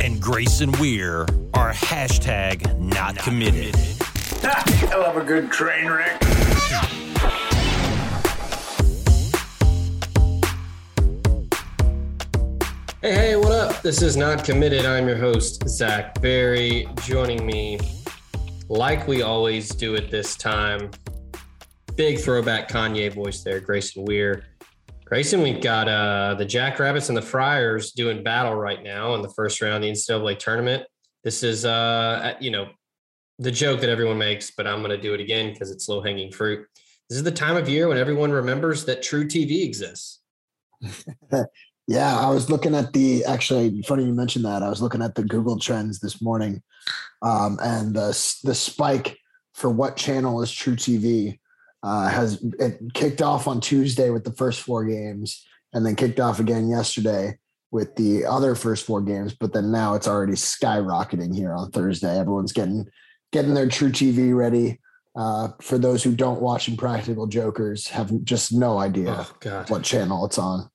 and Grayson Weir are hashtag not committed. I love a good train wreck. Hey, hey, what up? This is Not Committed. I'm your host, Zach Berry. Joining me, like we always do at this time, big throwback Kanye voice there, Grayson Weir. Grayson, we've got uh, the Jackrabbits and the Friars doing battle right now in the first round of the NCAA tournament. This is, uh, you know, the joke that everyone makes, but I'm going to do it again because it's low hanging fruit. This is the time of year when everyone remembers that truTV exists. Yeah, I was looking at the actually funny you mentioned that. I was looking at the Google Trends this morning, um, and the the spike for what channel is truTV uh, has it kicked off on Tuesday with the first four games, and then kicked off again yesterday with the other first four games. But then now it's already skyrocketing here on Thursday. Everyone's getting getting their truTV ready. Uh, for those who don't watch Impractical Jokers, have just no idea Oh, what channel it's on.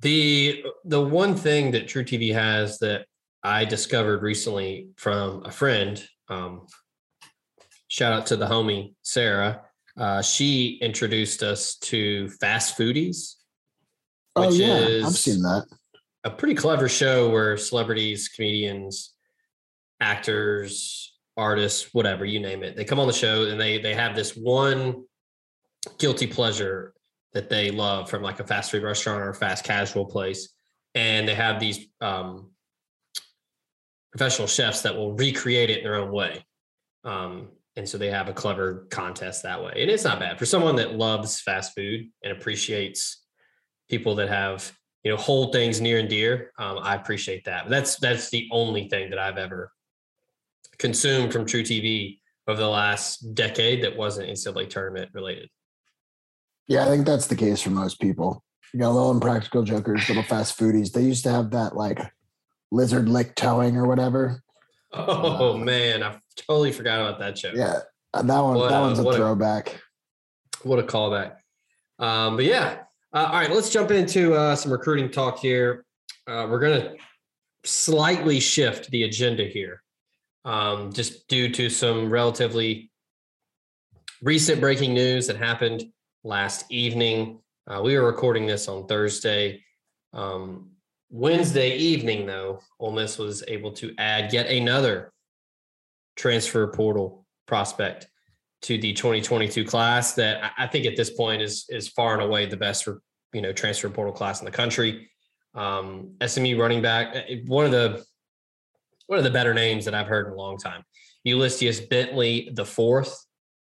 The the one thing that truTV has that I discovered recently from a friend, um, shout out to the homie Sarah. Uh, she introduced us to Fast Foodies, Oh which yeah, is I've seen that. a pretty clever show where celebrities, comedians, actors, artists, whatever you name it, they come on the show and they they have this one guilty pleasure that they love from like a fast food restaurant or a fast casual place, and they have these um, professional chefs that will recreate it in their own way. Um, and so they have a clever contest that way. And it's not bad for someone that loves fast food and appreciates people that have you know hold things near and dear um, i appreciate that but that's that's the only thing that i've ever consumed from truTV over the last decade that wasn't ncaa tournament related Yeah, I think that's the case for most people. You got little impractical jokers, little fast foodies. They used to have that like lizard lick towing or whatever. oh man i totally forgot about that show Yeah, uh, that one. What that a- one's a what a- throwback. what a callback um, but yeah uh, all right let's jump into uh, some recruiting talk here uh, we're going to slightly shift the agenda here um, just due to some relatively recent breaking news that happened last evening uh, we were recording this on thursday um, wednesday evening though Ole miss was able to add yet another transfer portal prospect to the 2022 class that I- think at this point is is far and away the best you know transfer portal class in the country. Um, SMU running back, uh, one of the one of the better names that I've heard in a long time. Ulysses Bentley the fourth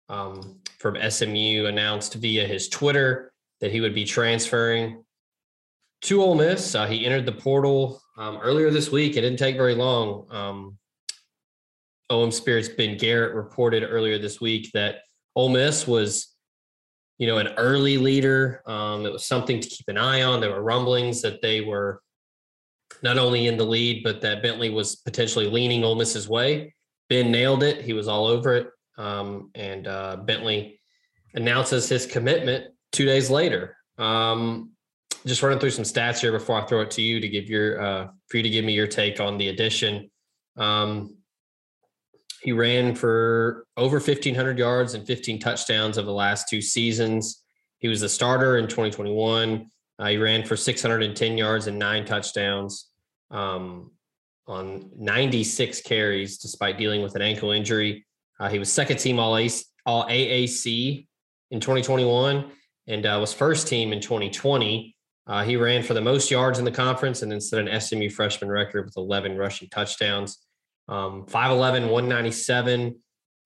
um, from SMU announced via his Twitter that he would be transferring to Ole Miss. Uh, he entered the portal um, earlier this week. It didn't take very long. Um, OM Spirit's Ben Garrett reported earlier this week that Ole Miss was you know, an early leader. Um, it was something to keep an eye on. There were rumblings that they were not only in the lead, but that Bentley was potentially leaning Ole Miss's way. Ben nailed it. He was all over it. Um, and uh, Bentley announces his commitment two days later. Um, just running through some stats here before I throw it to you to give your uh, for you to give me your take on the addition. Um, he ran for over 1,500 yards and 15 touchdowns over the last two seasons. He was the starter in 2021. Uh, he ran for 610 yards and nine touchdowns um, on 96 carries, despite dealing with an ankle injury. Uh, he was second team all, all AAC in 2021 and uh, was first team in 2020. Uh, he ran for the most yards in the conference and then set an SMU freshman record with 11 rushing touchdowns. Um, 5'11, 197.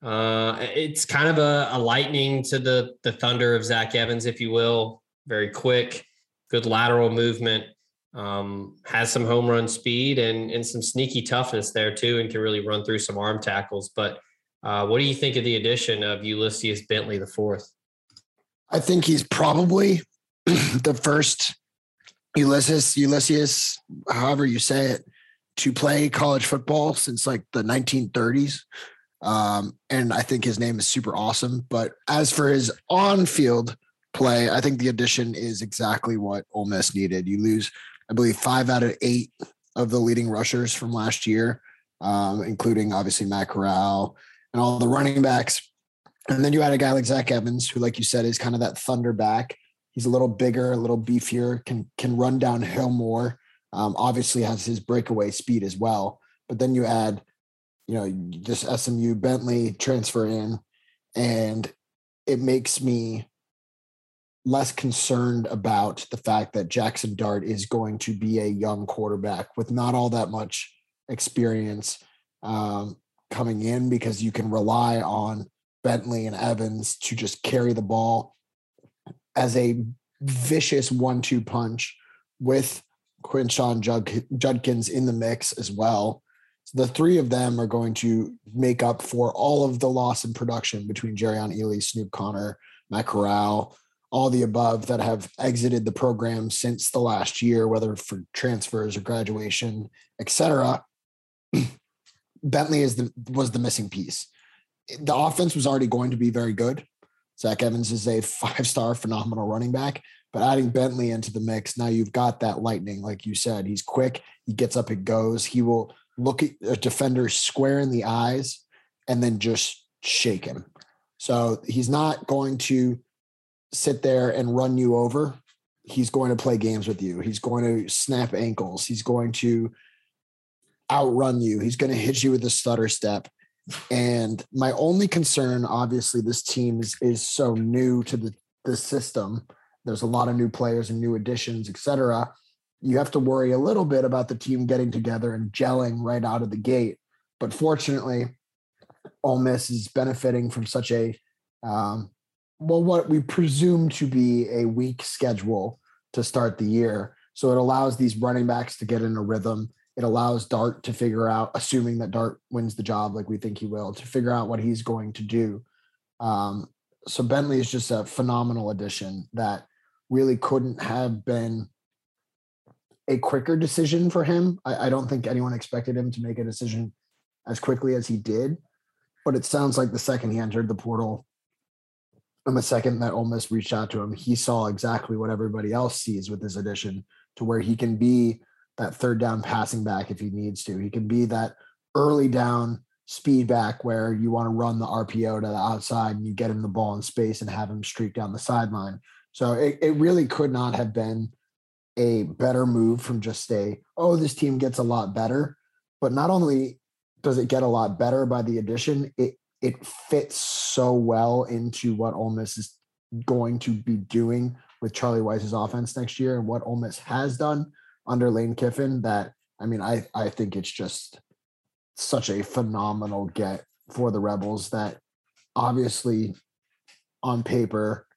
Uh, it's kind of a, a, lightning to the the thunder of Zach Evans, if you will. Very quick, good lateral movement. Um, has some home run speed and and some sneaky toughness there too, and can really run through some arm tackles. But uh, what do you think of the addition of Ulysses Bentley the fourth? I think he's probably the first Ulysses, Ulysses, however you say it, to play college football since like the 1930s. Um, and I think his name is super awesome. But as for his on field play, I think the addition is exactly what Ole Miss needed. You lose, I believe, five out of eight of the leading rushers from last year, um, including obviously Matt Corral and all the running backs. And then you had a guy like Zach Evans, who, like you said, is kind of that thunder back. He's a little bigger, a little beefier, can can run downhill more. Um, obviously has his breakaway speed as well. But then you add, you know, this SMU Bentley transfer in, and it makes me less concerned about the fact that Jackson Dart is going to be a young quarterback with not all that much experience um, coming in because you can rely on Bentley and Evans to just carry the ball as a vicious one-two punch with Quinshon Jud- Judkins in the mix as well. So the three of them are going to make up for all of the loss in production between Jerrion Ealy, Snoop Conner, Matt Corral, all the above that have exited the program since the last year, whether for transfers or graduation, etc. Bentley is the was the missing piece. The offense was already going to be very good. Zach Evans is a five star phenomenal running back. But adding Bentley into the mix, now you've got that lightning, like you said. He's quick, he gets up and goes. He will look at a defender square in the eyes and then just shake him. So he's not going to sit there and run you over. He's going to play games with you. He's going to snap ankles. He's going to outrun you. He's going to hit you with a stutter step. And my only concern, obviously, this team is, is so new to the, the system there's a lot of new players and new additions, et cetera. You have to worry a little bit about the team getting together and gelling right out of the gate. But fortunately, Ole Miss is benefiting from such a um, well, what we presume to be a weak schedule to start the year. So it allows these running backs to get in a rhythm. It allows Dart to figure out, assuming that Dart wins the job like we think he will, to figure out what he's going to do. Um, so Bentley is just a phenomenal addition that really couldn't have been a quicker decision for him. I, I, don't think anyone expected him to make a decision as quickly as he did. But it sounds like the second he entered the portal and the second that Ole Miss reached out to him, he saw exactly what everybody else sees with this addition to where he can be that third down passing back if he needs to. He can be that early down speed back where you want to run the RPO to the outside and you get him the ball in space and have him streak down the sideline. So it, it really could not have been a better move from just a, oh, this team gets a lot better. But not only does it get a lot better by the addition, it it fits so well into what Ole Miss is going to be doing with Charlie Weis's offense next year and what Ole Miss has done under Lane Kiffin that I mean I I think it's just such a phenomenal get for the Rebels that obviously on paper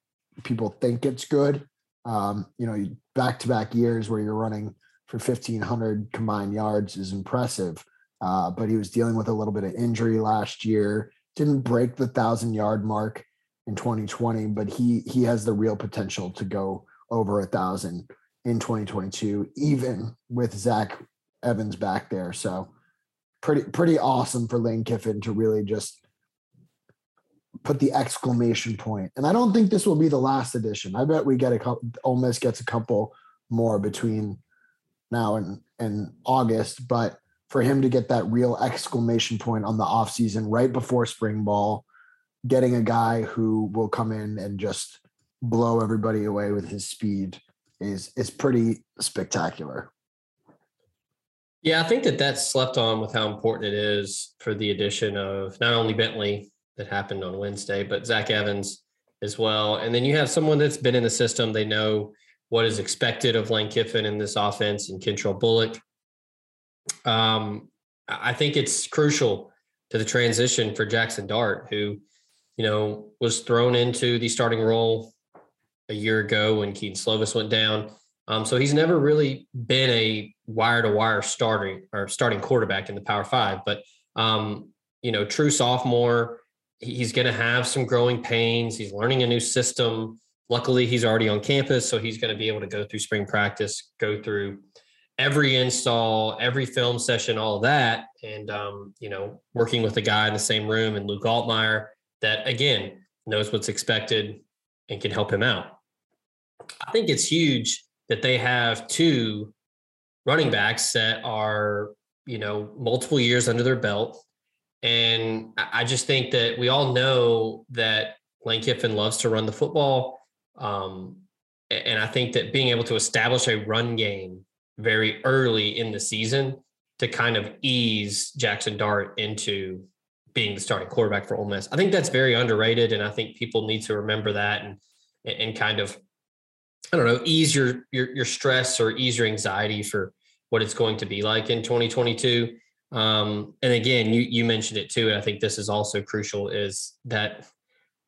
people think it's good. Um, you know, back to back years where you're running for 1,500 combined yards is impressive. Uh, but he was dealing with a little bit of injury last year, didn't break the thousand yard mark in 2020, but he he has the real potential to go over a thousand in 2022, even with Zach Evans back there. So pretty pretty awesome for Lane Kiffin to really just put the exclamation point. And I don't think this will be the last edition. I bet we get a couple. Ole Miss gets a couple more between now and and August, but for him to get that real exclamation point on the offseason right before spring ball, getting a guy who will come in and just blow everybody away with his speed is is pretty spectacular. Yeah, I think that that's slept on with how important it is for the addition of not only Bentley that happened on Wednesday, but Zach Evans as well. And then you have someone that's been in the system. They know what is expected of Lane Kiffin in this offense and Kentrell Bullock. Um, I think it's crucial to the transition for Jackson Dart, who, you know, was thrown into the starting role a year ago when Kedon Slovis went down. Um, so he's never really been a wire to wire starting or starting quarterback in the Power Five. But um, you know, true sophomore, he's going to have some growing pains. He's learning a new system. Luckily, he's already on campus, so he's going to be able to go through spring practice, go through every install, every film session, all that, and um, you know, working with a guy in the same room and Luke Altmyer that again knows what's expected and can help him out. I think it's huge that they have two running backs that are, you know, multiple years under their belt. And I just think that we all know that Lane Kiffin loves to run the football. Um, and I think that being able to establish a run game very early in the season to kind of ease Jackson Dart into being the starting quarterback for Ole Miss. I think that's very underrated, and I think people need to remember that and and kind of I don't know ease your your your stress or ease your anxiety for what it's going to be like in 2022. Um, and again, you you mentioned it too, and I think this is also crucial is that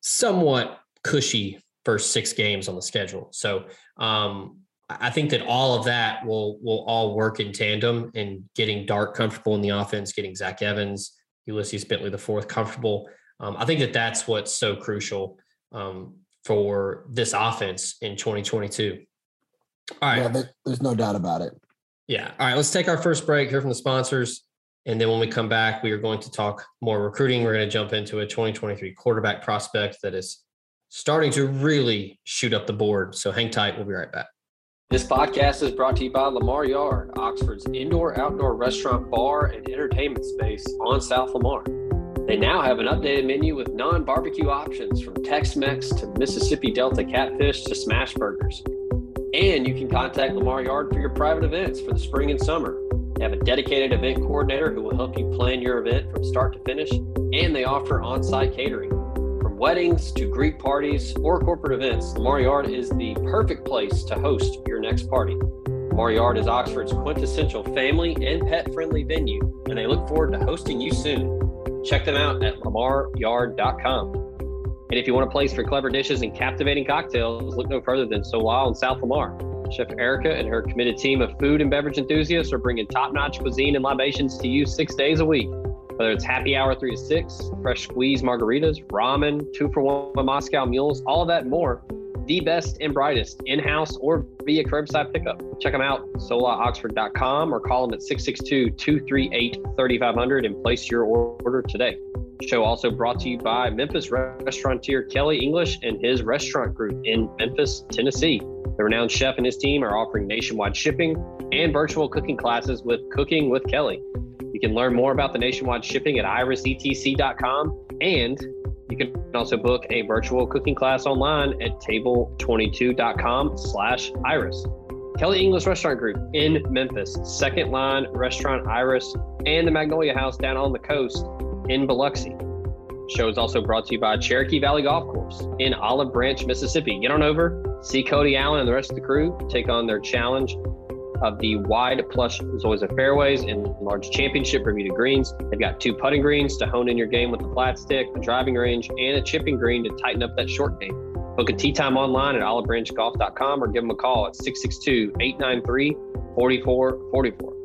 somewhat cushy first six games on the schedule. So um, I think that all of that will will all work in tandem in getting Dart comfortable in the offense, getting Zach Evans, Ulysses Bentley the fourth comfortable. Um, I think that that's what's so crucial um, for this offense in 2022. All right. Yeah, there's no doubt about it. Yeah. All right. Let's take our first break, hear from the sponsors. And then when we come back, we are going to talk more recruiting. We're going to jump into a 2023 quarterback prospect that is starting to really shoot up the board. So hang tight. We'll be right back. This podcast is brought to you by Lamar Yard, Oxford's indoor outdoor restaurant, bar, and entertainment space on South Lamar. They now have an updated menu with non barbecue options from Tex Mex to Mississippi Delta catfish to smash burgers. And you can contact Lamar Yard for your private events for the spring and summer. They have a dedicated event coordinator who will help you plan your event from start to finish, and they offer on site catering From weddings to Greek parties or corporate events, Lamar Yard is the perfect place to host your next party. Lamar Yard is Oxford's quintessential family and pet friendly venue, and they look forward to hosting you soon. Check them out at lamaryard.com. And if you want a place for clever dishes and captivating cocktails, look no further than Solal in South Lamar. Chef Erica and her committed team of food and beverage enthusiasts are bringing top notch cuisine and libations to you six days a week. Whether it's happy hour three to six, fresh squeeze margaritas, ramen, two for one Moscow mules, all of that and more. The best and brightest in house or via curbside pickup. Check them out, solaoxford.com or call them at 662 238 3500 and place your order today. Show also brought to you by Memphis restaurateur Kelly English and his restaurant group in Memphis, Tennessee. The renowned chef and his team are offering nationwide shipping and virtual cooking classes with Cooking with Kelly. You can learn more about the nationwide shipping at irisetc.com. And you can also book a virtual cooking class online at table22.com slash iris. Kelly English Restaurant Group in Memphis, Second Line Restaurant Iris, and the Magnolia House down on the coast in Biloxi. Show is also brought to you by Cherokee Valley Golf Course in Olive Branch, Mississippi. Get on over, see Cody Allen and the rest of the crew take on their challenge of the wide plush Zoysia fairways and large championship Bermuda greens. They've got two putting greens to hone in your game with the flat stick, a driving range, and a chipping green to tighten up that short game. Book a tee time online at olivebranchgolf.com or give them a call at 662 893 4444.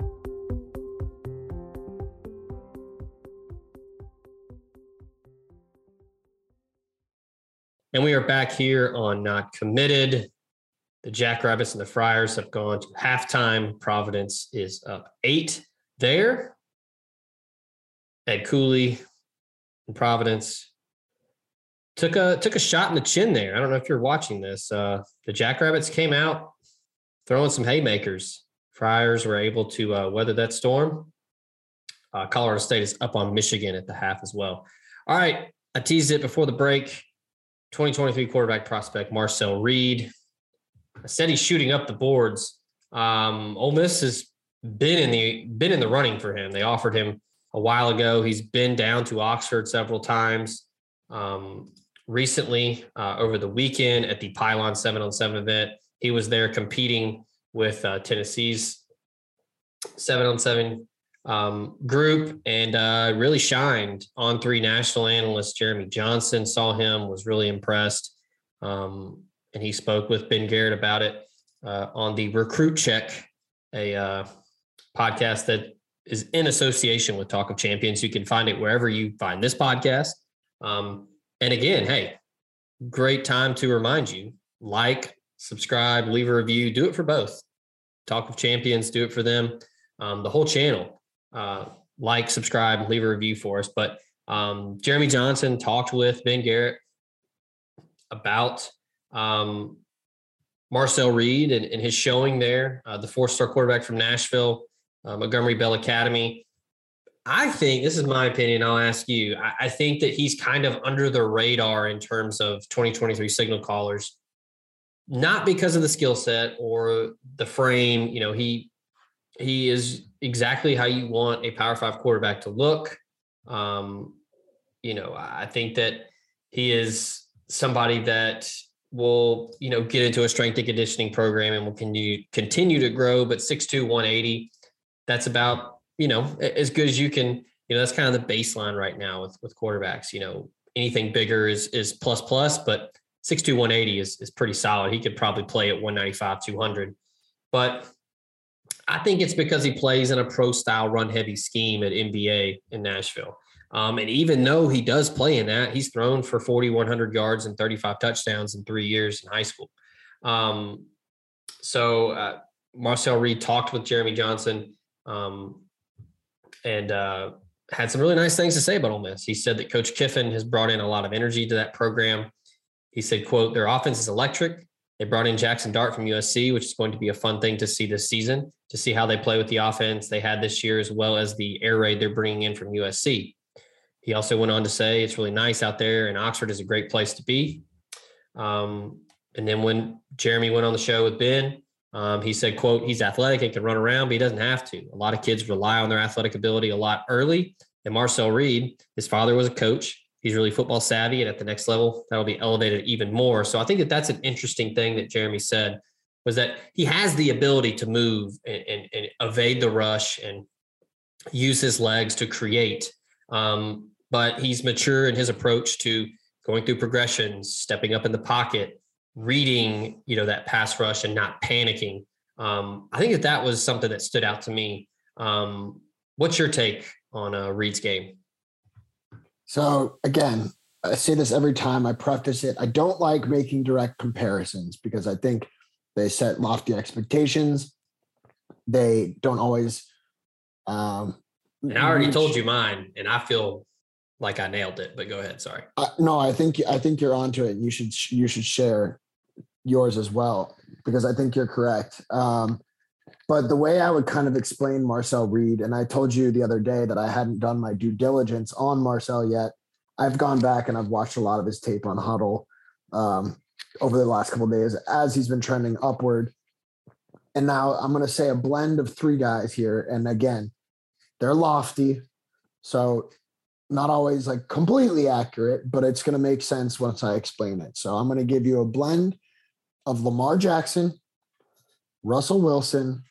And we are back here on Not Committed. The Jackrabbits and the Friars have gone to halftime. Providence is up eight there. Ed Cooley and Providence took a took a shot in the chin there. I don't know if you're watching this. Uh, the Jackrabbits came out throwing some haymakers. Friars were able to uh, weather that storm. Uh, Colorado State is up on Michigan at the half as well. All right, I teased it before the break. 2023 quarterback prospect Marcel Reed. I said he's shooting up the boards. Um, Ole Miss has been in the been in the running for him. They offered him a while ago. He's been down to Oxford several times. Um, recently, uh, over the weekend at the Pylon Seven on Seven event, he was there competing with uh, Tennessee's Seven on Seven um, group and uh, really shined on three national analysts. Jeremy Johnson saw him, was really impressed. Um, and he spoke with Ben Garrett about it uh, on the Recruit Check, a uh, podcast that is in association with Talk of Champions. You can find it wherever you find this podcast. Um, and again, hey, great time to remind you like, subscribe, leave a review, do it for both. Talk of Champions, do it for them. Um, the whole channel uh, like, subscribe, leave a review for us. But um, Jeremy Johnson talked with Ben Garrett about um, Marcel Reed and, and, his showing there, uh, the four star quarterback from Nashville, uh, Montgomery Bell Academy. I think this is my opinion. I'll ask you. I, I, think that he's kind of under the radar in terms of 2023 signal callers, not because of the skill set or the frame. You know, he he is exactly how you want a Power Five quarterback to look. Um, you know, I think that he is somebody that will, you know, get into a strength and conditioning program and will continue continue to grow. But 6'2", 180, that's about, you know, as good as you can. You know, that's kind of the baseline right now with with quarterbacks. You know, anything bigger is is plus plus, but 6'2", 180 is is pretty solid. He could probably play at 195, 200. But I think it's because he plays in a pro style run heavy scheme at MBA in Nashville. Um, and even though he does play in that, he's thrown for 4,100 yards and 35 touchdowns in three years in high school. Um, so uh, Marcel Reed talked with Jeremy Johnson um, and uh, had some really nice things to say about Ole Miss. He said that Coach Kiffin has brought in a lot of energy to that program. He said, "quote Their offense is electric. They brought in Jackson Dart from USC, which is going to be a fun thing to see this season, to see how they play with the offense they had this year, as well as the air raid they're bringing in from USC. He also went on to say it's really nice out there, and Oxford is a great place to be. Um, and then when Jeremy went on the show with Ben, um, he said, "quote He's athletic and can run around, but he doesn't have to. A lot of kids rely on their athletic ability a lot early. And Marcel Reed, his father was a coach he's really football savvy and at the next level that'll be elevated even more. So i think that that's an interesting thing that jeremy said was that he has the ability to move and, and, and evade the rush and use his legs to create. Um, but he's mature in his approach to going through progressions stepping up in the pocket reading you know that pass rush and not panicking. Um, i think that that was something that stood out to me. Um, what's your take on uh, reed's game so again, I say this every time I preface it. I don't like making direct comparisons because I think they set lofty expectations. They don't always. Um, and I already reach, told you mine, and I feel like I nailed it. But go ahead. Sorry. Uh, no, I think I think you're onto it. You should you should share yours as well because I think you're correct. Um, but the way I would kind of explain Marcel Reed, and I told you the other day that I hadn't done my due diligence on Marcel yet. I've gone back and I've watched a lot of his tape on Hudl um, over the last couple days as he's been trending upward. And now I'm going to say a blend of three guys here. And again, they're lofty. So not always like completely accurate, but it's going to make sense once I explain it. So I'm going to give you a blend of Lamar Jackson, Russell Wilson,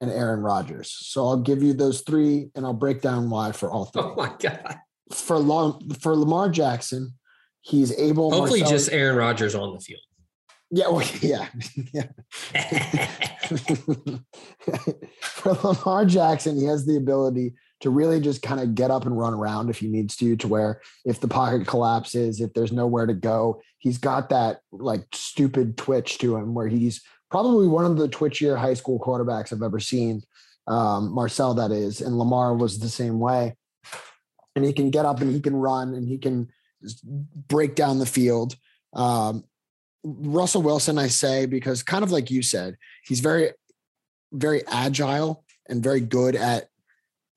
and Aaron Rodgers. So I'll give you those three and I'll break down why for all three. Oh my God. For long for Lamar Jackson, he's able hopefully Marcellus, just Aaron Rodgers on the field. Yeah, well, yeah. yeah. for Lamar Jackson, he has the ability to really just kind of get up and run around if he needs to, to where if the pocket collapses, if there's nowhere to go, he's got that like stupid twitch to him where he's probably one of the twitchier high school quarterbacks I've ever seen. Um, Marcel, that is, and Lamar was the same way. And he can get up and he can run and he can break down the field. Um, Russell Wilson, I say, because kind of like you said, he's very, very agile and very good at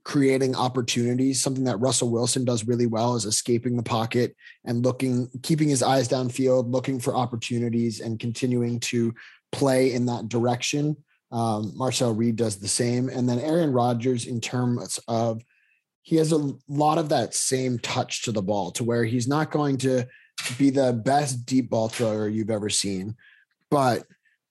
creating opportunities. Something that Russell Wilson does really well is escaping the pocket and looking, keeping his eyes downfield, looking for opportunities and continuing to play in that direction. Um, Marcel Reed does the same. And then Aaron Rodgers, in terms of, he has a lot of that same touch to the ball to where he's not going to be the best deep ball thrower you've ever seen, but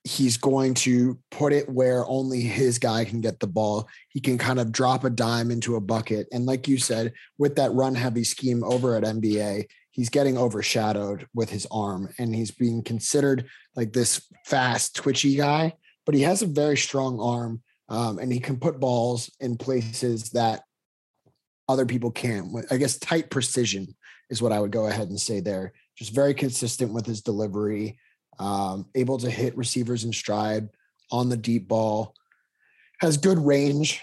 he's going to put it where only his guy can get the ball. He can kind of drop a dime into a bucket. And like you said, with that run heavy scheme over at MBA, he's getting overshadowed with his arm and he's being considered like this fast, twitchy guy, but he has a very strong arm um, and he can put balls in places that other people can't. I guess tight precision is what I would go ahead and say there. Just very consistent with his delivery um, able to hit receivers in stride on the deep ball, has good range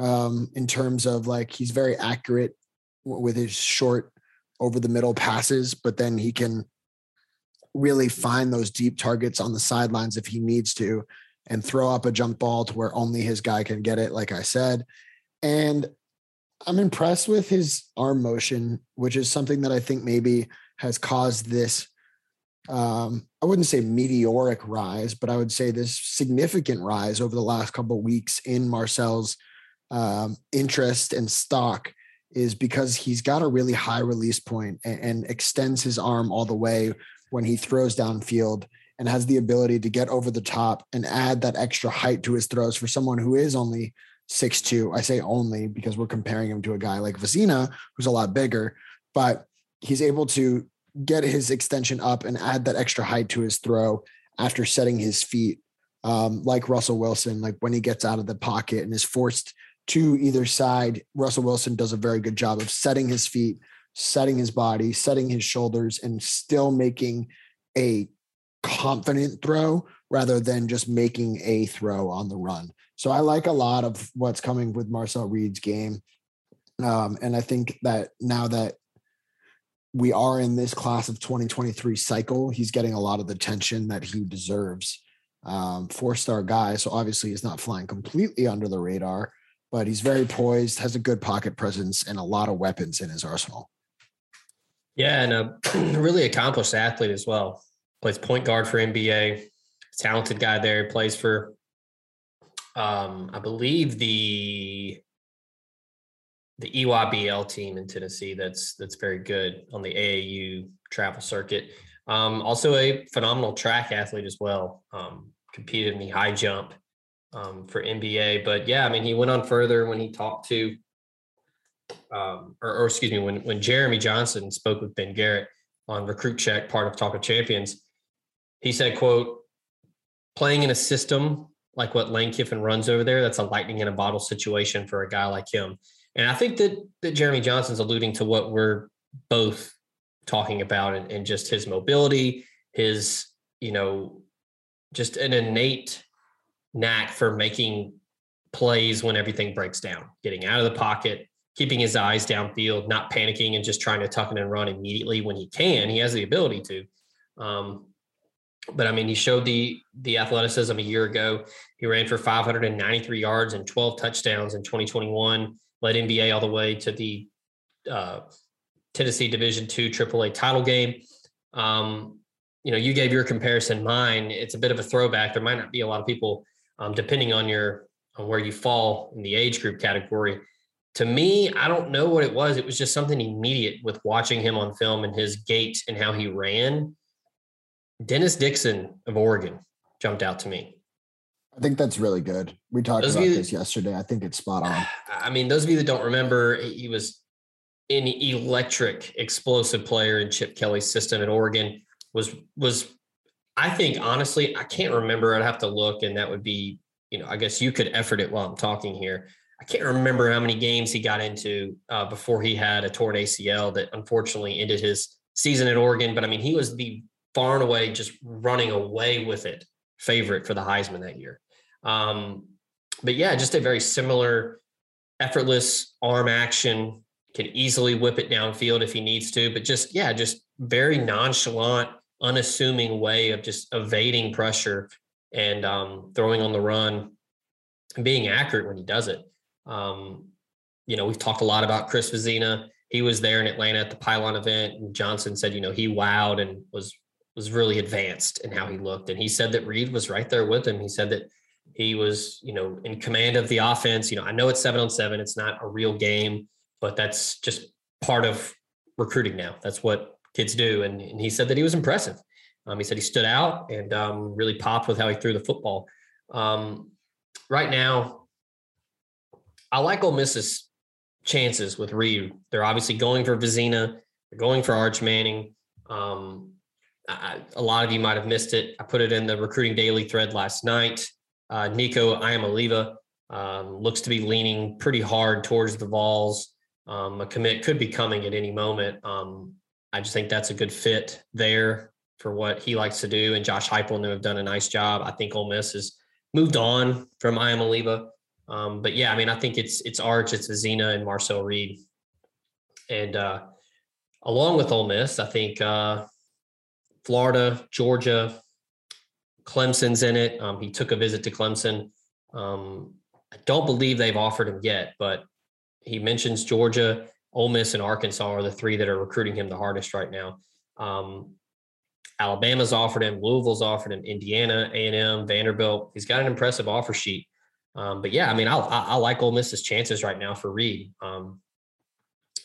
um, in terms of like he's very accurate with his short over the middle passes, but then he can really find those deep targets on the sidelines if he needs to and throw up a jump ball to where only his guy can get it, like I said. And I'm impressed with his arm motion, which is something that I think maybe has caused this um, I wouldn't say meteoric rise, but I would say this significant rise over the last couple of weeks in Marcel's um, interest and stock is because he's got a really high release point and, and extends his arm all the way when he throws downfield and has the ability to get over the top and add that extra height to his throws for someone who is only six two. I say only because we're comparing him to a guy like Vizzina, who's a lot bigger, but he's able to get his extension up and add that extra height to his throw after setting his feet, um, like Russell Wilson. Like when he gets out of the pocket and is forced to either side, Russell Wilson does a very good job of setting his feet, setting his body, setting his shoulders, and still making a confident throw rather than just making a throw on the run. So I like a lot of what's coming with Marcel Reed's game. Um, and I think that now that we are in this class of 2023 cycle. He's getting a lot of the attention that he deserves. Um, four star guy. So obviously he's not flying completely under the radar, but he's very poised, has a good pocket presence, and a lot of weapons in his arsenal. Yeah, and a really accomplished athlete as well. Plays point guard for MBA. Talented guy there. Plays for, um, I believe the the EYBL team in Tennessee that's that's very good on the AAU travel circuit. Um, also a phenomenal track athlete as well. Um, competed in the high jump um, for MBA. But yeah, I mean, he went on further when he talked to, um, or, or, excuse me, when when Jeremy Johnson spoke with Ben Garrett on Recruit Check, part of Talk of Champions. He said, "quote Playing in a system like what Lane Kiffin runs over there, that's a lightning in a bottle situation for a guy like him." And I think that that Jeremy Johnson's alluding to what we're both talking about and, and just his mobility, his, you know, just an innate knack for making plays when everything breaks down, getting out of the pocket, keeping his eyes downfield, not panicking and just trying to tuck it and run immediately when he can. He has the ability to. Um, but I mean, he showed the the athleticism a year ago. He ran for 593 yards and 12 touchdowns in 2021 led MBA all the way to the uh, Tennessee Division two AAA title game. Um, you know, you gave your comparison. Mine, it's a bit of a throwback. There might not be a lot of people, um, depending on your on where you fall in the age group category. To me, I don't know what it was. It was just something immediate with watching him on film and his gait and how he ran. Dennis Dixon of Oregon jumped out to me. I think that's really good. We talked those about this yesterday. I think it's spot on. I mean, those of you that don't remember, he was an electric, explosive player in Chip Kelly's system at Oregon. Was was I think honestly, I can't remember. I'd have to look, and that would be, you know, I guess you could effort it while I'm talking here. I can't remember how many games he got into uh, before he had a torn ACL that unfortunately ended his season at Oregon. But I mean, he was the far and away just running away with it favorite for the Heisman that year. Um, but yeah, just a very similar, effortless arm action. Can easily whip it downfield if he needs to, but just yeah, just very nonchalant, unassuming way of just evading pressure and um, throwing on the run and being accurate when he does it. Um, you know, we've talked a lot about Chris Vizzina. He was there in Atlanta at the Pylon event, and Johnson said, you know, he wowed and was was really advanced in how he looked. And he said that Reed was right there with him. He said that he was, you know, in command of the offense. You know, I know it's seven on seven, it's not a real game, but that's just part of recruiting now. That's what kids do. And, and he said that he was impressive. Um, he said he stood out and um, really popped with how he threw the football. Um, right now, I like Ole Miss's chances with Reed. They're obviously going for Vizzina, They're going for Arch Manning. Um, I, a lot of you might have missed it. I put it in the recruiting daily thread last night. Uh, Nico Iamaleava um, looks to be leaning pretty hard towards the Vols. Um, a commit could be coming at any moment. I just think that's a good fit there for what he likes to do. And Josh Heupel and them have done a nice job. I think Ole Miss has moved on from Iamaleava. Um, but yeah, I mean, I think it's it's Arch, it's Vizzina, and Marcel Reed. And uh, along with Ole Miss, I think uh, Florida, Georgia, Clemson's in it. Um, he took a visit to Clemson. Um, I don't believe they've offered him yet, but he mentions Georgia, Ole Miss, and Arkansas are the three that are recruiting him the hardest right now. Um, Alabama's offered him, Louisville's offered him, Indiana, A and M, Vanderbilt. He's got an impressive offer sheet. Um, but yeah, I mean, I, I, I, like Ole Miss's chances right now for Reed. Um,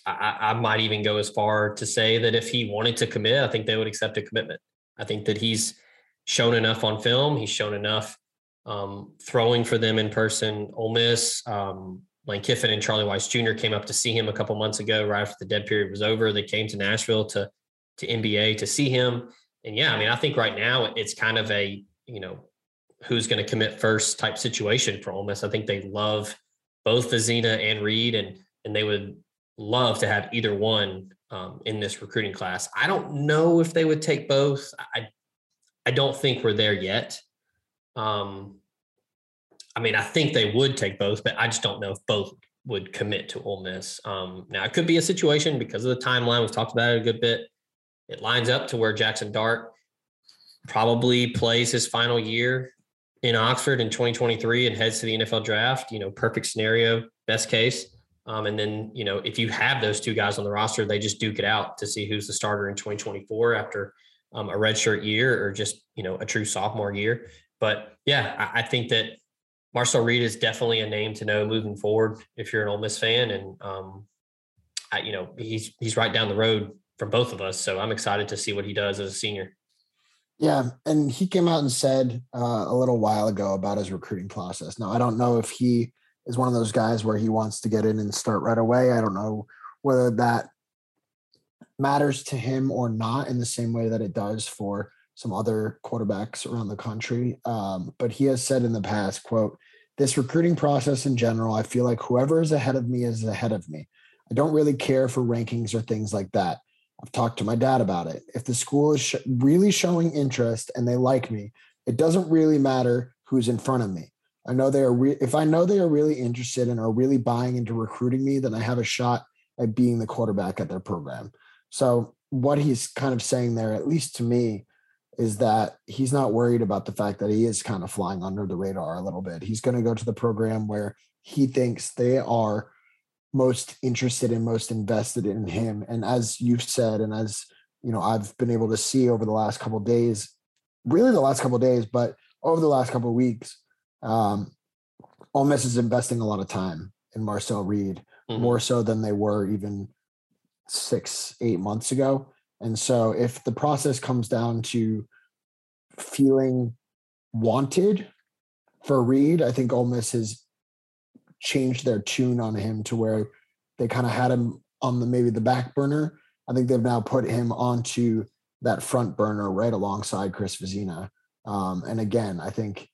I, I, might even go as far to say that if he wanted to commit, I think they would accept a commitment. I think that he's shown enough on film. He's shown enough um, throwing for them in person. Ole Miss, um, Lane Kiffin and Charlie Weis Jr. came up to see him a couple months ago, right after the dead period was over. They came to Nashville to to MBA to see him. And yeah, I mean, I think right now it's kind of a you know who's going to commit first type situation for Ole Miss. I think they love both Vizzina and Reed, and and they would love to have either one um, in this recruiting class. I don't know if they would take both. I I don't think we're there yet. Um, I mean, I think they would take both, but I just don't know if both would commit to Ole Miss. Um, now, it could be a situation because of the timeline. We've talked about it a good bit. It lines up to where Jackson Dart probably plays his final year in Oxford in 2023 and heads to the NFL draft. You know, perfect scenario, best case. Um, and then, you know, if you have those two guys on the roster, they just duke it out to see who's the starter in 2024 after um, a redshirt year or just, you know, a true sophomore year. But yeah, I, I, think that Marcel Reed is definitely a name to know moving forward if you're an Ole Miss fan. And, um, I, you know, he's, he's right down the road from both of us. So I'm excited to see what he does as a senior. Yeah, and he came out and said uh, a little while ago about his recruiting process. Now, I don't know if he is one of those guys where he wants to get in and start right away. I don't know whether that matters to him or not in the same way that it does for some other quarterbacks around the country. Um, but he has said in the past, quote, this recruiting process in general, I feel like whoever is ahead of me is ahead of me. I don't really care for rankings or things like that. I've talked to my dad about it. If the school is sh- really showing interest and they like me, it doesn't really matter who's in front of me. I know they are. Re- if I know they are really interested and are really buying into recruiting me, then I have a shot at being the quarterback at their program. So what he's kind of saying there, at least to me, is that he's not worried about the fact that he is kind of flying under the radar a little bit. He's going to go to the program where he thinks they are most interested and most invested in him. And as you've said, and as you know, I've been able to see over the last couple days, really the last couple days, but over the last couple weeks, um, Ole Miss is investing a lot of time in Marcel Reed, mm-hmm. more so than they were even six, eight months ago. And so if the process comes down to feeling wanted for Reed, I think Ole Miss has changed their tune on him to where they kind of had him on the maybe the back burner. I think they've now put him onto that front burner right alongside Chris Vizzina. Um, and again, I think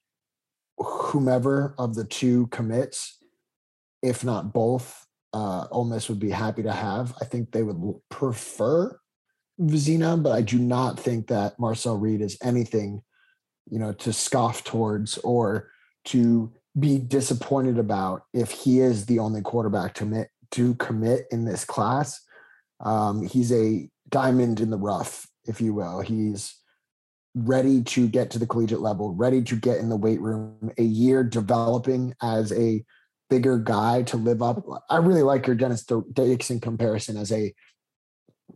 whomever of the two commits, if not both, uh, Ole Miss would be happy to have. I think they would prefer Vizzina, but I do not think that Marcel Reed is anything, you know, to scoff towards or to be disappointed about if he is the only quarterback to commit to commit in this class. Um, he's a diamond in the rough, if you will. He's ready to get to the collegiate level, ready to get in the weight room, a year developing as a bigger guy to live up. I really like your Dennis Dixon comparison as a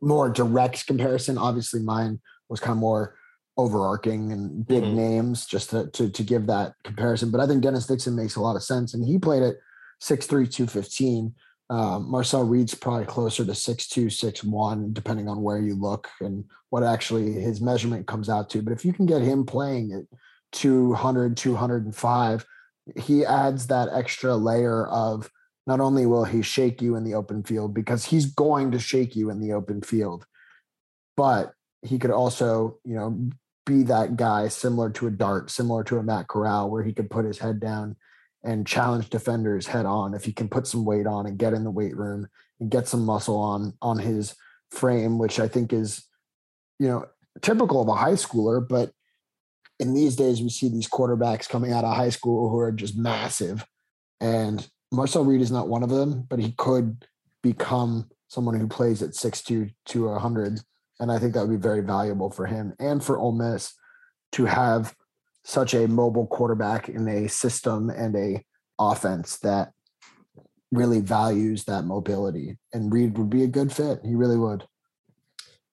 more direct comparison. Obviously, mine was kind of more overarching and big mm-hmm. names just to, to, to give that comparison. But I think Dennis Dixon makes a lot of sense, and he played at 6'3", 215. Um, Marcel Reed's probably closer to 6'2", 6'1", depending on where you look and what actually his measurement comes out to. But if you can get him playing at 200, 205, he adds that extra layer of not only will he shake you in the open field because he's going to shake you in the open field, but he could also, you know, be that guy similar to a Dart, similar to a Matt Corral, where he could put his head down and challenge defenders head on if he can put some weight on and get in the weight room and get some muscle on on his frame, which I think is, you know, typical of a high schooler, but in these days we see these quarterbacks coming out of high school who are just massive. And Marcel Reed is not one of them, but he could become someone who plays at 6'2 to 100. And I think that would be very valuable for him and for Ole Miss to have such a mobile quarterback in a system and a offense that really values that mobility. And Reed would be a good fit. He really would.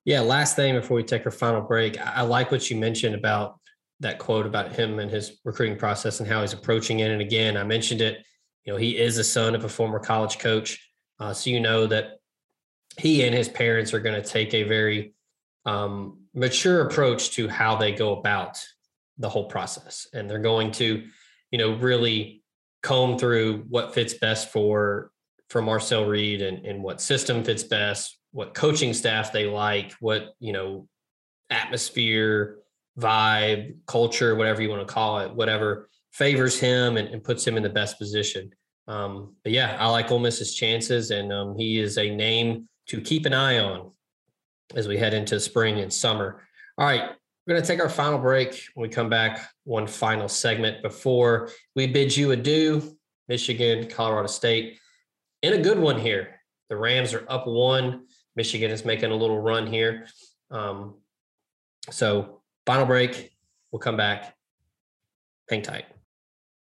Yeah. Last thing before we take our final break, I like what you mentioned about that quote about him and his recruiting process and how he's approaching it. And again, I mentioned it you know, he is a son of a former college coach. Uh, so you know that he and his parents are going to take a very um, mature approach to how they go about the whole process. And they're going to, you know, really comb through what fits best for for Marcel Reed and, and what system fits best, what coaching staff they like, what, you know, atmosphere, vibe, culture, whatever you want to call it, whatever favors him and, and puts him in the best position. Um, but yeah, I like Ole Miss's chances, and um, he is a name to keep an eye on as we head into spring and summer. All right, we're going to take our final break. When we come back, one final segment before we bid you adieu. Michigan, Colorado State, in a good one here. The Rams are up one. Michigan is making a little run here. Um, so, final break. We'll come back. Hang tight.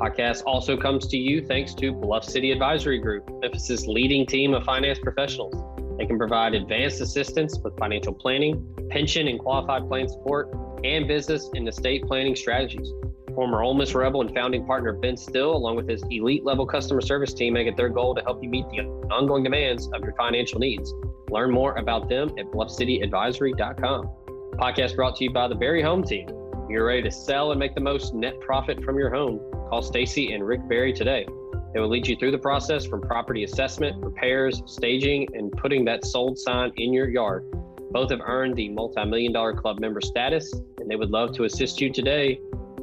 Podcast also comes to you thanks to Bluff City Advisory Group, Memphis's leading team of finance professionals. They can provide advanced assistance with financial planning, pension and qualified plan support, and business and estate planning strategies. Former Ole Miss Rebel and founding partner Ben Still, along with his elite level customer service team, make it their goal to help you meet the ongoing demands of your financial needs. Learn more about them at bluffcityadvisory.com. Podcast brought to you by the Barry Home Team. You're ready to sell and make the most net profit from your home. Call Stacy and Rick Barry today. They will lead you through the process from property assessment, repairs, staging, and putting that sold sign in your yard. Both have earned the multi million dollar club member status, and they would love to assist you today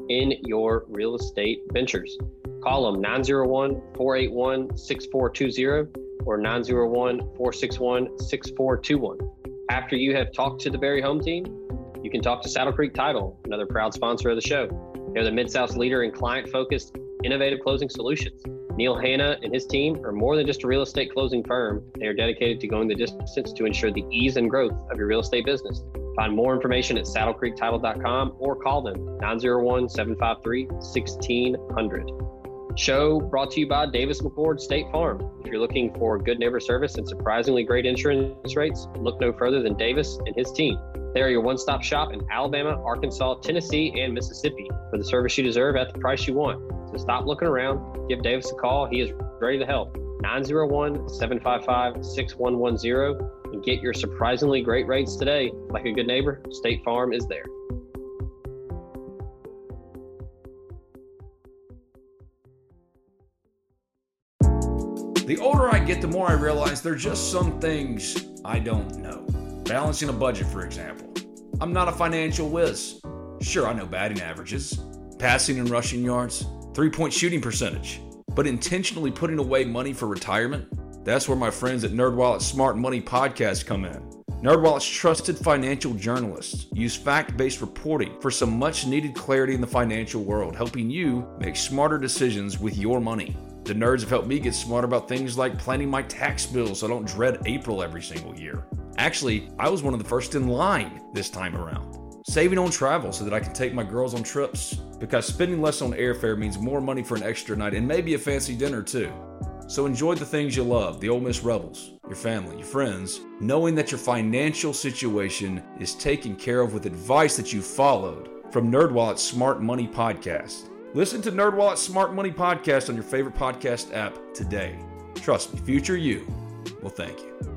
in your real estate ventures. Call them 901 481 6420 or 901 461 6421. After you have talked to the Barry Home Team, you can talk to Saddle Creek Title, another proud sponsor of the show. They're the Mid South's leader in client focused, innovative closing solutions. Neil Hanna and his team are more than just a real estate closing firm. They are dedicated to going the distance to ensure the ease and growth of your real estate business. Find more information at saddlecreektitle.com or call them 901 753 1600. Show brought to you by Davis McCord State Farm. If you're looking for good neighbor service and surprisingly great insurance rates, look no further than Davis and his team. They are your one stop shop in Alabama, Arkansas, Tennessee, and Mississippi for the service you deserve at the price you want. So stop looking around, give Davis a call. He is ready to help. 901 755 6110 and get your surprisingly great rates today. Like a good neighbor, State Farm is there. The older I get, the more I realize there are just some things I don't know. Balancing a budget, for example. I'm not a financial whiz. Sure, I know batting averages, passing and rushing yards, three point shooting percentage, but intentionally putting away money for retirement? That's where my friends at NerdWallet's Smart Money Podcast come in. NerdWallet's trusted financial journalists use fact-based reporting for some much-needed clarity in the financial world, helping you make smarter decisions with your money. The nerds have helped me get smarter about things like planning my tax bill so I don't dread April every single year. Actually, I was one of the first in line this time around. Saving on travel so that I can take my girls on trips, because spending less on airfare means more money for an extra night and maybe a fancy dinner too. So enjoy the things you love, the Ole Miss Rebels, your family, your friends, knowing that your financial situation is taken care of with advice that you followed from NerdWallet's Smart Money Podcast. Listen to NerdWallet's Smart Money Podcast on your favorite podcast app today. Trust me, future you will thank you.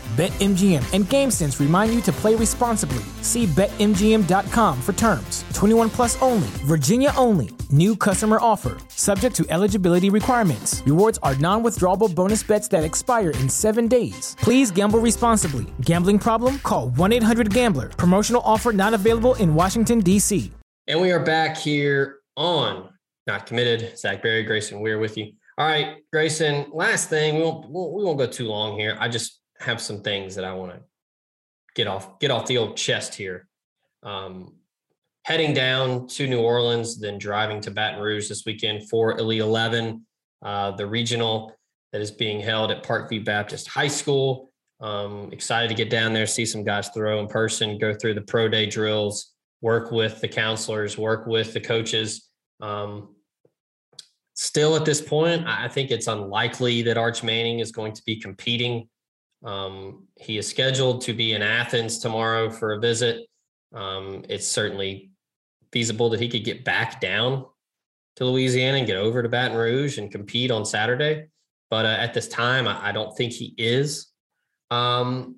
BetMGM and GameSense remind you to play responsibly. See BetMGM.com for terms. 21 plus only, Virginia only. New customer offer, subject to eligibility requirements. Rewards are non withdrawable bonus bets that expire in seven days. Please gamble responsibly. Gambling problem? Call 1 800 Gambler. Promotional offer not available in Washington, D.C. And we are back here on Not Committed. Zach Berry, Grayson Weir with you. All right, Grayson, last thing, we won't, we won't go too long here. I just have some things that I want to get off get off the old chest here. Um, heading down to New Orleans, then driving to Baton Rouge this weekend for Elite Eleven, uh, the regional that is being held at Parkview Baptist High School. Um, excited to get down there, see some guys throw in person, go through the pro day drills, work with the counselors, work with the coaches. Um, still at this point, I think it's unlikely that Arch Manning is going to be competing um, he is scheduled to be in Athens tomorrow for a visit. Um, it's certainly feasible that he could get back down to Louisiana and get over to Baton Rouge and compete on Saturday. But uh, at this time, I, I, don't think he is. Um,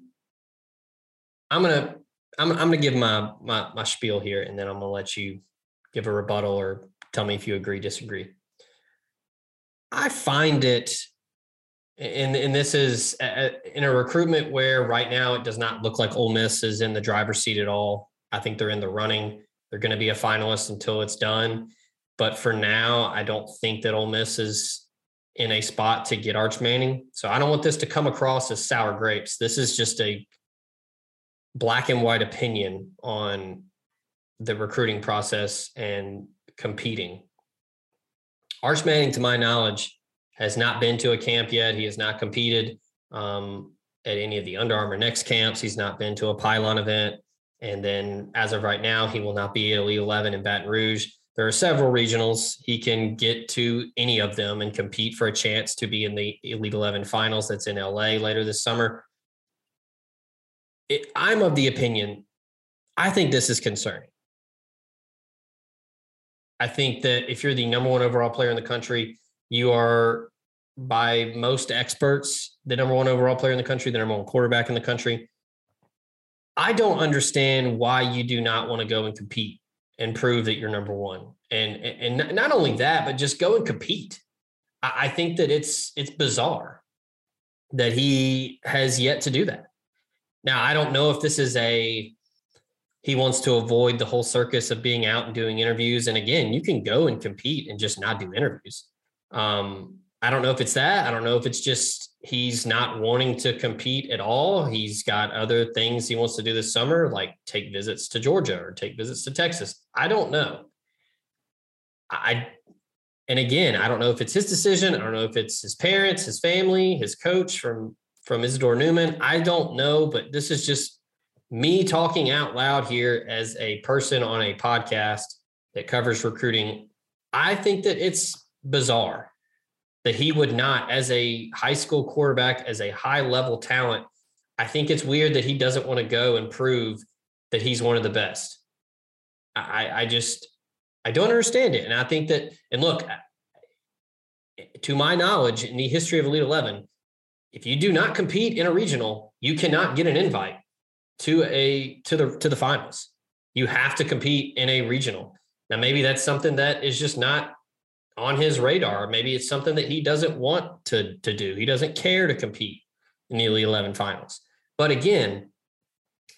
I'm gonna I'm, I'm gonna give my, my my spiel here, and then I'm gonna let you give a rebuttal or tell me if you agree disagree. I find it and and this is uh, uh, in a recruitment where right now it does not look like Ole Miss is in the driver's seat at all. I think they're in the running. They're going to be a finalist until it's done. But for now, I don't think that Ole Miss is in a spot to get Arch Manning. So I don't want this to come across as sour grapes. This is just a black and white opinion on the recruiting process and competing. Arch Manning, to my knowledge, has not been to a camp yet. He has not competed um, at any of the Under Armour Next camps. He's not been to a pylon event. And then as of right now, he will not be at Elite 11 in Baton Rouge. There are several regionals. He can get to any of them and compete for a chance to be in the Elite 11 finals that's in LA later this summer. It, I'm of the opinion, I think this is concerning. I think that if you're the number one overall player in the country, you are, by most experts, the number one overall player in the country, the number one quarterback in the country. I don't understand why you do not want to go and compete and prove that you're number one. And and not only that, but just go and compete. I think that it's it's bizarre that he has yet to do that. Now, I don't know if this is a he wants to avoid the whole circus of being out and doing interviews. And again, you can go and compete and just not do interviews. Um, I don't know if it's that. I don't know if it's just he's not wanting to compete at all. He's got other things he wants to do this summer, like take visits to Georgia or take visits to Texas. I don't know. I and again, I don't know if it's his decision. I don't know if it's his parents, his family, his coach from from Isidore Newman. I don't know, but this is just me talking out loud here as a person on a podcast that covers recruiting. I think that it's bizarre that he would not, as a high school quarterback, as a high level talent, I think it's weird that he doesn't want to go and prove that he's one of the best. I, I just, I don't understand it. And I think that, and look, to my knowledge, in the history of Elite 11, if you do not compete in a regional, you cannot get an invite to a to the to the finals. You have to compete in a regional. Now, maybe that's something that is just not on his radar. Maybe it's something that he doesn't want to, to do. He doesn't care to compete in the Elite 11 finals. But again,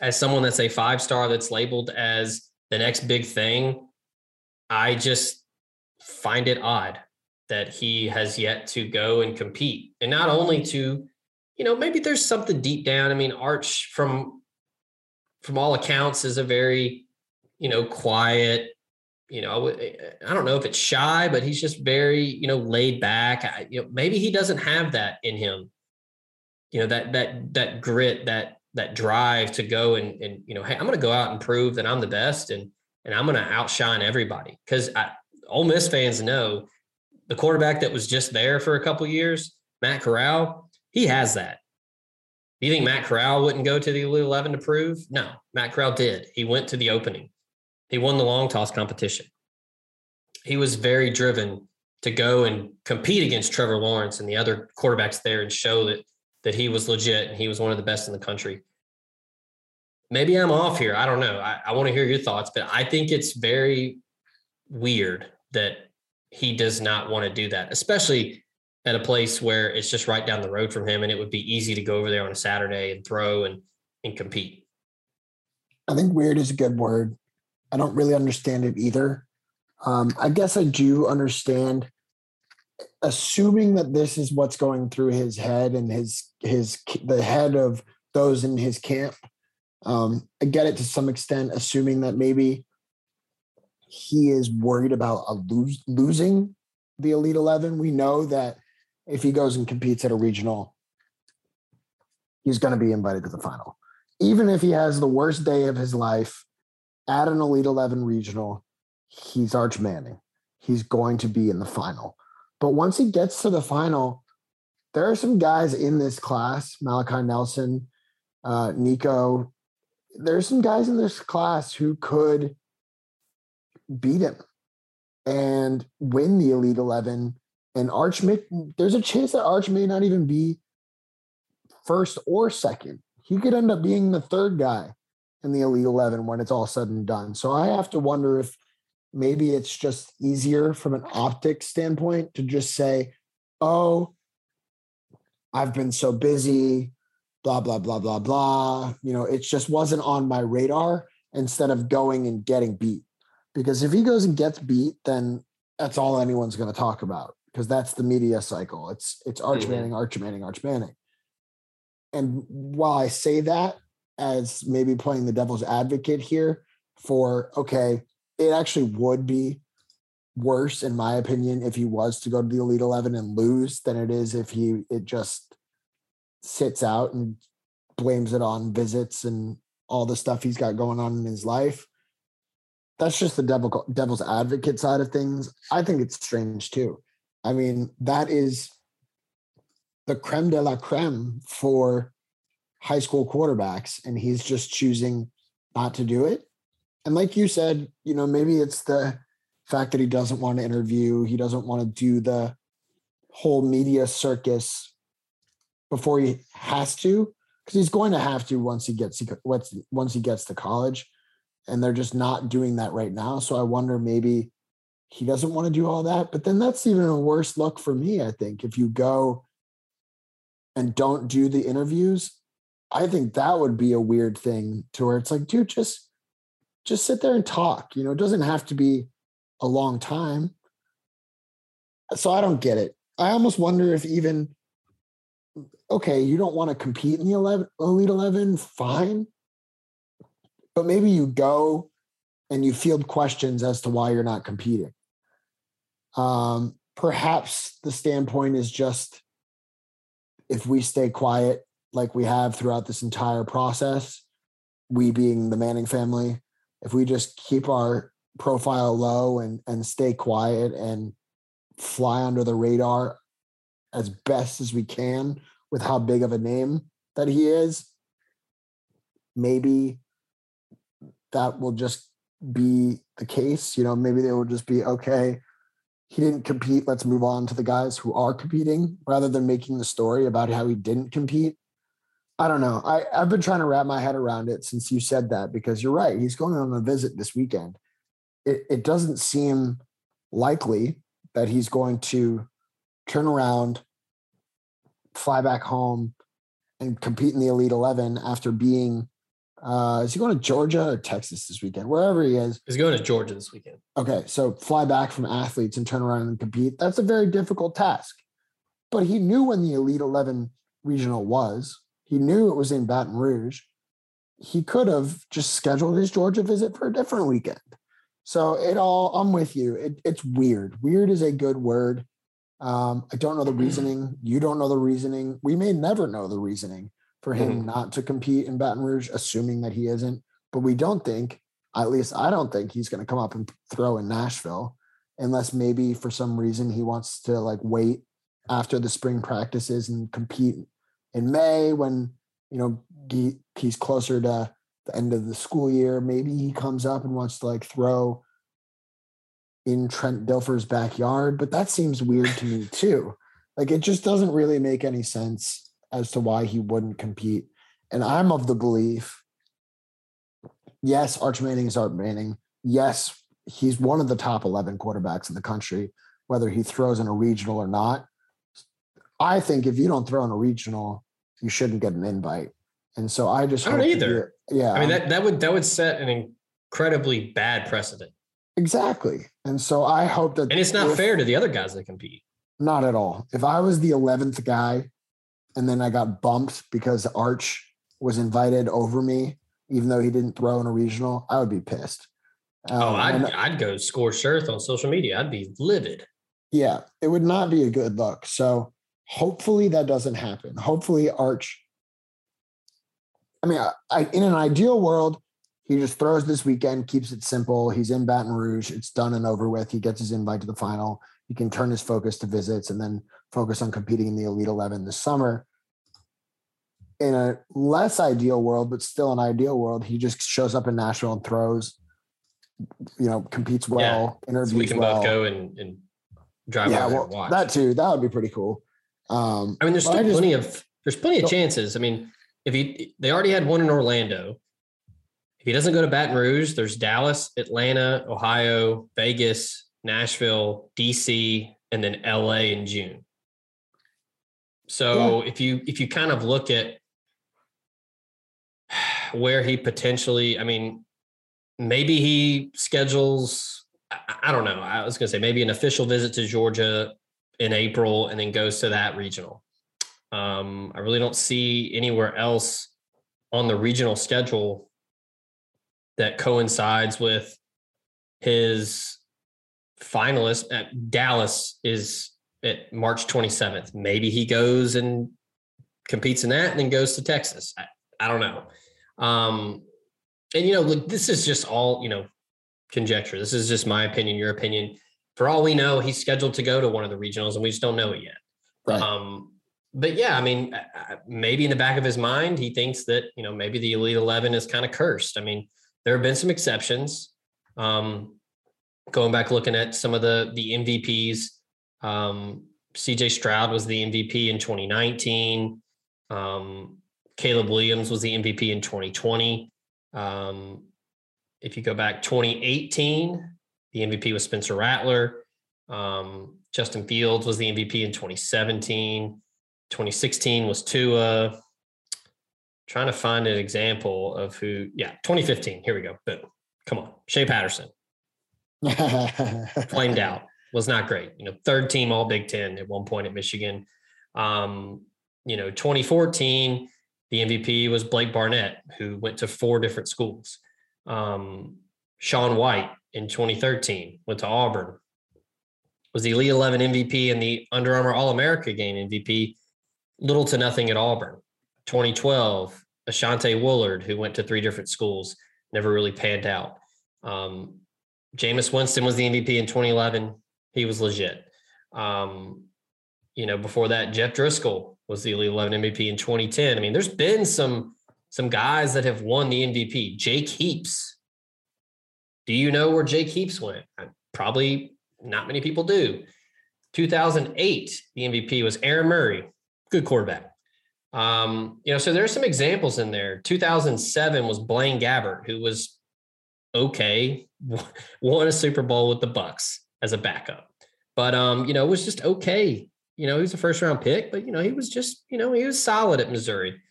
as someone that's a five star that's labeled as the next big thing, I just find it odd that he has yet to go and compete. And not only to, you know, maybe there's something deep down. I mean, Arch from from all accounts is a very, you know, quiet, you know, eh, eh, I don't know if it's shy, but he's just very, you know, laid back. I, you know, maybe he doesn't have that in him. You know, that that that grit, that that drive to go and and you know, hey, I'm going to go out and prove that I'm the best, and and I'm going to outshine everybody. Because Ole Miss fans know the quarterback that was just there for a couple years, Matt Corral, he has that. Do you think Matt Corral wouldn't go to the Elite 11 to prove? No, Matt Corral did. He went to the opening. He won the long toss competition. He was very driven to go and compete against Trevor Lawrence and the other quarterbacks there and show that that he was legit and he was one of the best in the country. Maybe I'm off here. I don't know. I, I want to hear your thoughts, but I think it's very weird that he does not want to do that, especially at a place where it's just right down the road from him and it would be easy to go over there on a Saturday and throw and and compete. I think weird is a good word. I don't really understand it either. Um, I guess I do understand, assuming that this is what's going through his head and his his the head of those in his camp. Um, I get it to some extent, assuming that maybe he is worried about lose, losing the Elite Eleven. We know that if he goes and competes at a regional, he's going to be invited to the final. Even if he has the worst day of his life at an Elite 11 regional, he's Arch Manning. He's going to be in the final. But once he gets to the final, there are some guys in this class, Malachi Nelson, uh, Nico. There's some guys in this class who could beat him and win the Elite 11. And Arch may, there's a chance that Arch may not even be first or second. He could end up being the third guy in the Elite 11 when it's all said and done. So I have to wonder if maybe it's just easier from an optics standpoint to just say, oh, I've been so busy, blah, blah, blah, blah, blah. You know, it just wasn't on my radar instead of going and getting beat. Because if he goes and gets beat, then that's all anyone's going to talk about because that's the media cycle. It's it's Arch mm-hmm. Manning, Arch Manning, Arch Manning. And while I say that, as maybe playing the devil's advocate here for okay, it actually would be worse in my opinion if he was to go to the elite 11 and lose than it is if he it just sits out and blames it on visits and all the stuff he's got going on in his life. That's just the devil devil's advocate side of things. I think it's strange too. I mean that is the creme de la creme for high school quarterbacks and he's just choosing not to do it. And like you said, you know, maybe it's the fact that he doesn't want to interview, he doesn't want to do the whole media circus before he has to because he's going to have to once he gets once he gets to college. And they're just not doing that right now. So i wonder maybe he doesn't want to do all that. But then that's even a worse look for me i think. If you go and don't do the interviews I think that would be a weird thing to where it's like, dude, just just sit there and talk. You know, it doesn't have to be a long time. So I don't get it. I almost wonder if even okay, you don't want to compete in the 11, Elite 11, fine. But maybe you go and you field questions as to why you're not competing. Um, perhaps the standpoint is just if we stay quiet like we have throughout this entire process, we being the Manning family, if we just keep our profile low and and stay quiet and fly under the radar as best as we can with how big of a name that he is, maybe that will just be the case. You know, maybe they will just be okay. He didn't compete. Let's move on to the guys who are competing rather than making the story about how he didn't compete. I don't know. I, I've been trying to wrap my head around it since you said that because you're right. He's going on a visit this weekend. It, it doesn't seem likely that he's going to turn around, fly back home, and compete in the Elite 11 after being uh, is he going to Georgia or Texas this weekend? Wherever he is. He's going to Georgia this weekend. Okay. So fly back from Athens and turn around and compete. That's a very difficult task. But he knew when the Elite 11 regional was, he knew it was in Baton Rouge. He could have just scheduled his Georgia visit for a different weekend. So it all, I'm with you. It, it's weird. Weird is a good word. Um, I don't know the reasoning. You don't know the reasoning. We may never know the reasoning for him mm. not to compete in Baton Rouge, assuming that he isn't. But we don't think, at least I don't think he's going to come up and throw in Nashville unless maybe for some reason he wants to like wait after the spring practices and compete in May when, you know, he, he's closer to the end of the school year. Maybe he comes up and wants to like throw in Trent Dilfer's backyard, but that seems weird to me too. Like it just doesn't really make any sense as to why he wouldn't compete. And I'm of the belief yes, Arch Manning is Arch Manning. Yes, he's one of the top 11 quarterbacks in the country, whether he throws in a regional or not. I think if you don't throw in a regional, you shouldn't get an invite. And so I just I don't either. Yeah. I mean that that would that would set an incredibly bad precedent. Exactly. And so I hope that And it's not if, fair to the other guys that compete. Not at all. If I was the 11th guy and then I got bumped because Arch was invited over me, even though he didn't throw in a regional, I would be pissed. Um, oh, I'd, and, I'd go scorched earth on social media. I'd be livid. Yeah, it would not be a good look. So hopefully that doesn't happen. Hopefully Arch. I mean, I, I, in an ideal world, he just throws this weekend, keeps it simple. He's in Baton Rouge. It's done and over with. He gets his invite to the final. He can turn his focus to visits and then focus on competing in the Elite 11 this summer. In a less ideal world, but still an ideal world, he just shows up in Nashville and throws, you know, competes well, yeah. interviews so we can well. both go and, and drive yeah, well, watch. That too. That would be pretty cool. Um, I mean, there's still just, plenty of there's plenty of chances. I mean, if he they already had one in Orlando. If he doesn't go to Baton Rouge, there's Dallas, Atlanta, Ohio, Vegas, Nashville, DC, and then LA in June. So yeah. if you if you kind of look at where he potentially, I mean, maybe he schedules. I, I don't know. I was going to say maybe an official visit to Georgia in April and then goes to that regional. Um, I really don't see anywhere else on the regional schedule that coincides with his finalist at Dallas is at March 27th. Maybe he goes and competes in that and then goes to Texas. I, I don't know. Um, and you know, look, this is just all, you know, conjecture. This is just my opinion, your opinion. For all we know, he's scheduled to go to one of the regionals and we just don't know it yet. Right. Um, but yeah, I mean, maybe in the back of his mind, he thinks that, you know, maybe the Elite 11 is kind of cursed. I mean, there have been some exceptions. Um, going back looking at some of the the MVPs, um, CJ Stroud was the MVP in 2019. Um, Caleb Williams was the MVP in 2020. Um, if you go back 2018, the MVP was Spencer Rattler. Um, Justin Fields was the MVP in 2017. 2016 was Tua. Trying to find an example of who, yeah, 2015. Here we go. Boom. Come on. Shea Patterson. Flamed out was not great. You know, third team All Big Ten at one point at Michigan. Um, you know, 2014, the MVP was Blake Barnett, who went to four different schools. Um, Sean White in 2013 went to Auburn, was the Elite 11 MVP and the Under Armour All America game MVP, little to nothing at Auburn. 2012, Asiantii Woulard, who went to three different schools, never really panned out. Um, Jameis Winston was the MVP in 2011. He was legit. Um, you know, before that, Jeff Driskel was the Elite 11 MVP in 2010. I mean, there's been some some guys that have won the MVP. Jake Heaps. Do you know where Jake Heaps went? Probably not many people do. 2008, the MVP was Aaron Murray, good quarterback. Um, you know, so there's some examples in there. 2007 was Blaine Gabbert, who was okay, won a Super Bowl with the Bucs as a backup, but um, you know, it was just okay. You know, he was a first round pick, but you know, he was just, you know, he was solid at Missouri.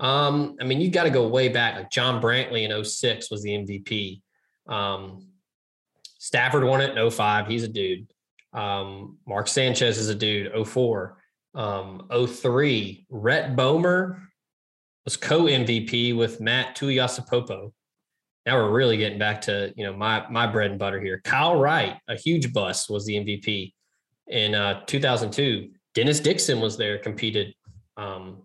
Um, I mean, you got to go way back. Like John Brantley in 06 was the MVP. Um, Stafford won it in 05. He's a dude. Um, Mark Sanchez is a dude, 04 um, 03, Rhett Bomar was co MVP with Matt Tuiasosopo. Now we're really getting back to you know my my bread and butter here. Kyle Wright, a huge bust, was the MVP in uh, 2002. Dennis Dixon was there, competed um,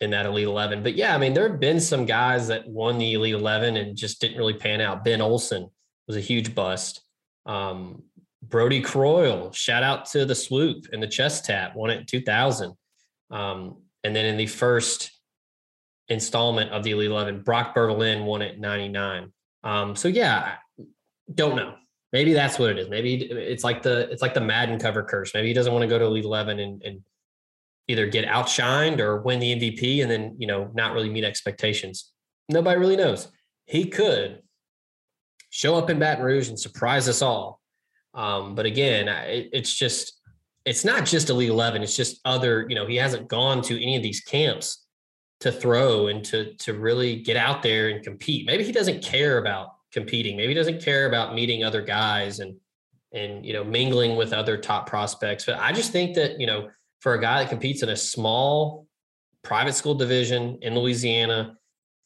in that Elite 11. But yeah, I mean, there have been some guys that won the Elite 11 and just didn't really pan out. Ben Olson was a huge bust. Um, Brodie Croyle, shout out to the swoop and the chest tap, won it in 2000. Um, and then in the first installment of the Elite 11, Brock Berlin won it 99. Um, so yeah, don't know. Maybe that's what it is. Maybe it's like the it's like the Madden cover curse. Maybe he doesn't want to go to Elite 11 and, and either get outshined or win the MVP and then you know not really meet expectations. Nobody really knows. He could show up in Baton Rouge and surprise us all um, but again, it, it's just it's not just Elite Eleven. It's just other. You know, he hasn't gone to any of these camps to throw and to to really get out there and compete. Maybe he doesn't care about competing. Maybe he doesn't care about meeting other guys and and you know mingling with other top prospects. But I just think that you know for a guy that competes in a small private school division in Louisiana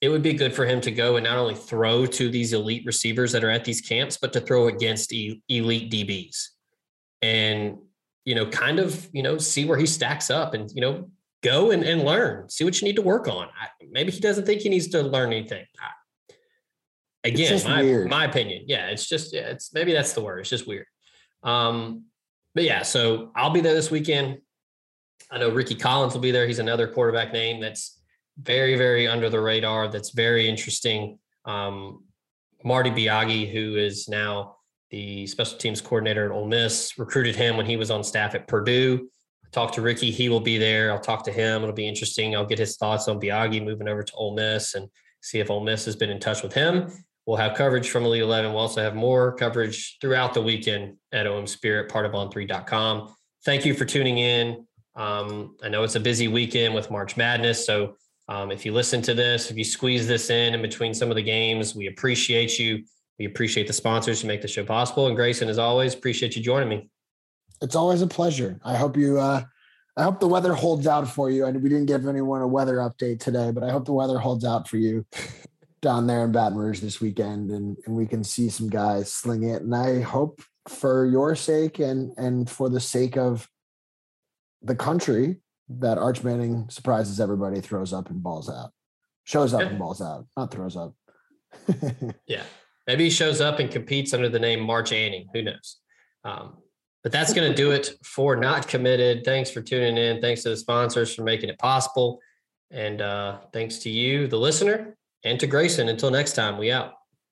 it would be good for him to go and not only throw to these elite receivers that are at these camps, but to throw against elite DBs and, you know, kind of, you know, see where he stacks up and, you know, go and, and learn, see what you need to work on. I, maybe he doesn't think he needs to learn anything. I, again, my, my opinion. Yeah. It's just, yeah, it's maybe that's the word. It's just weird. Um, but yeah, so I'll be there this weekend. I know Ricky Collins will be there. He's another quarterback name that's, very, very under the radar. That's very interesting. Um, Marty Biagi, who is now the special teams coordinator at Ole Miss, recruited him when he was on staff at Purdue. I talked to Ricky; he will be there. I'll talk to him. It'll be interesting. I'll get his thoughts on Biagi moving over to Ole Miss and see if Ole Miss has been in touch with him. We'll have coverage from Elite 11. We'll also have more coverage throughout the weekend at OM Spirit, part of on3.com. Thank you for tuning in. Um, I know it's a busy weekend with March Madness, so um, if you listen to this, if you squeeze this in in between some of the games, we appreciate you. We appreciate the sponsors to make the show possible. And Grayson, as always, appreciate you joining me. It's always a pleasure. I hope you. Uh, I hope the weather holds out for you. And we didn't give anyone a weather update today, but I hope the weather holds out for you down there in Baton Rouge this weekend, and and we can see some guys sling it. And I hope for your sake and and for the sake of the country that Arch Manning surprises everybody, throws up and balls out, shows up yeah. and balls out, not throws up. yeah, maybe he shows up and competes under the name March Anning. Who knows? Um, but that's going to do it for not committed. Thanks for tuning in. Thanks to the sponsors for making it possible, and uh, thanks to you, the listener, and to Grayson. Until next time, we out.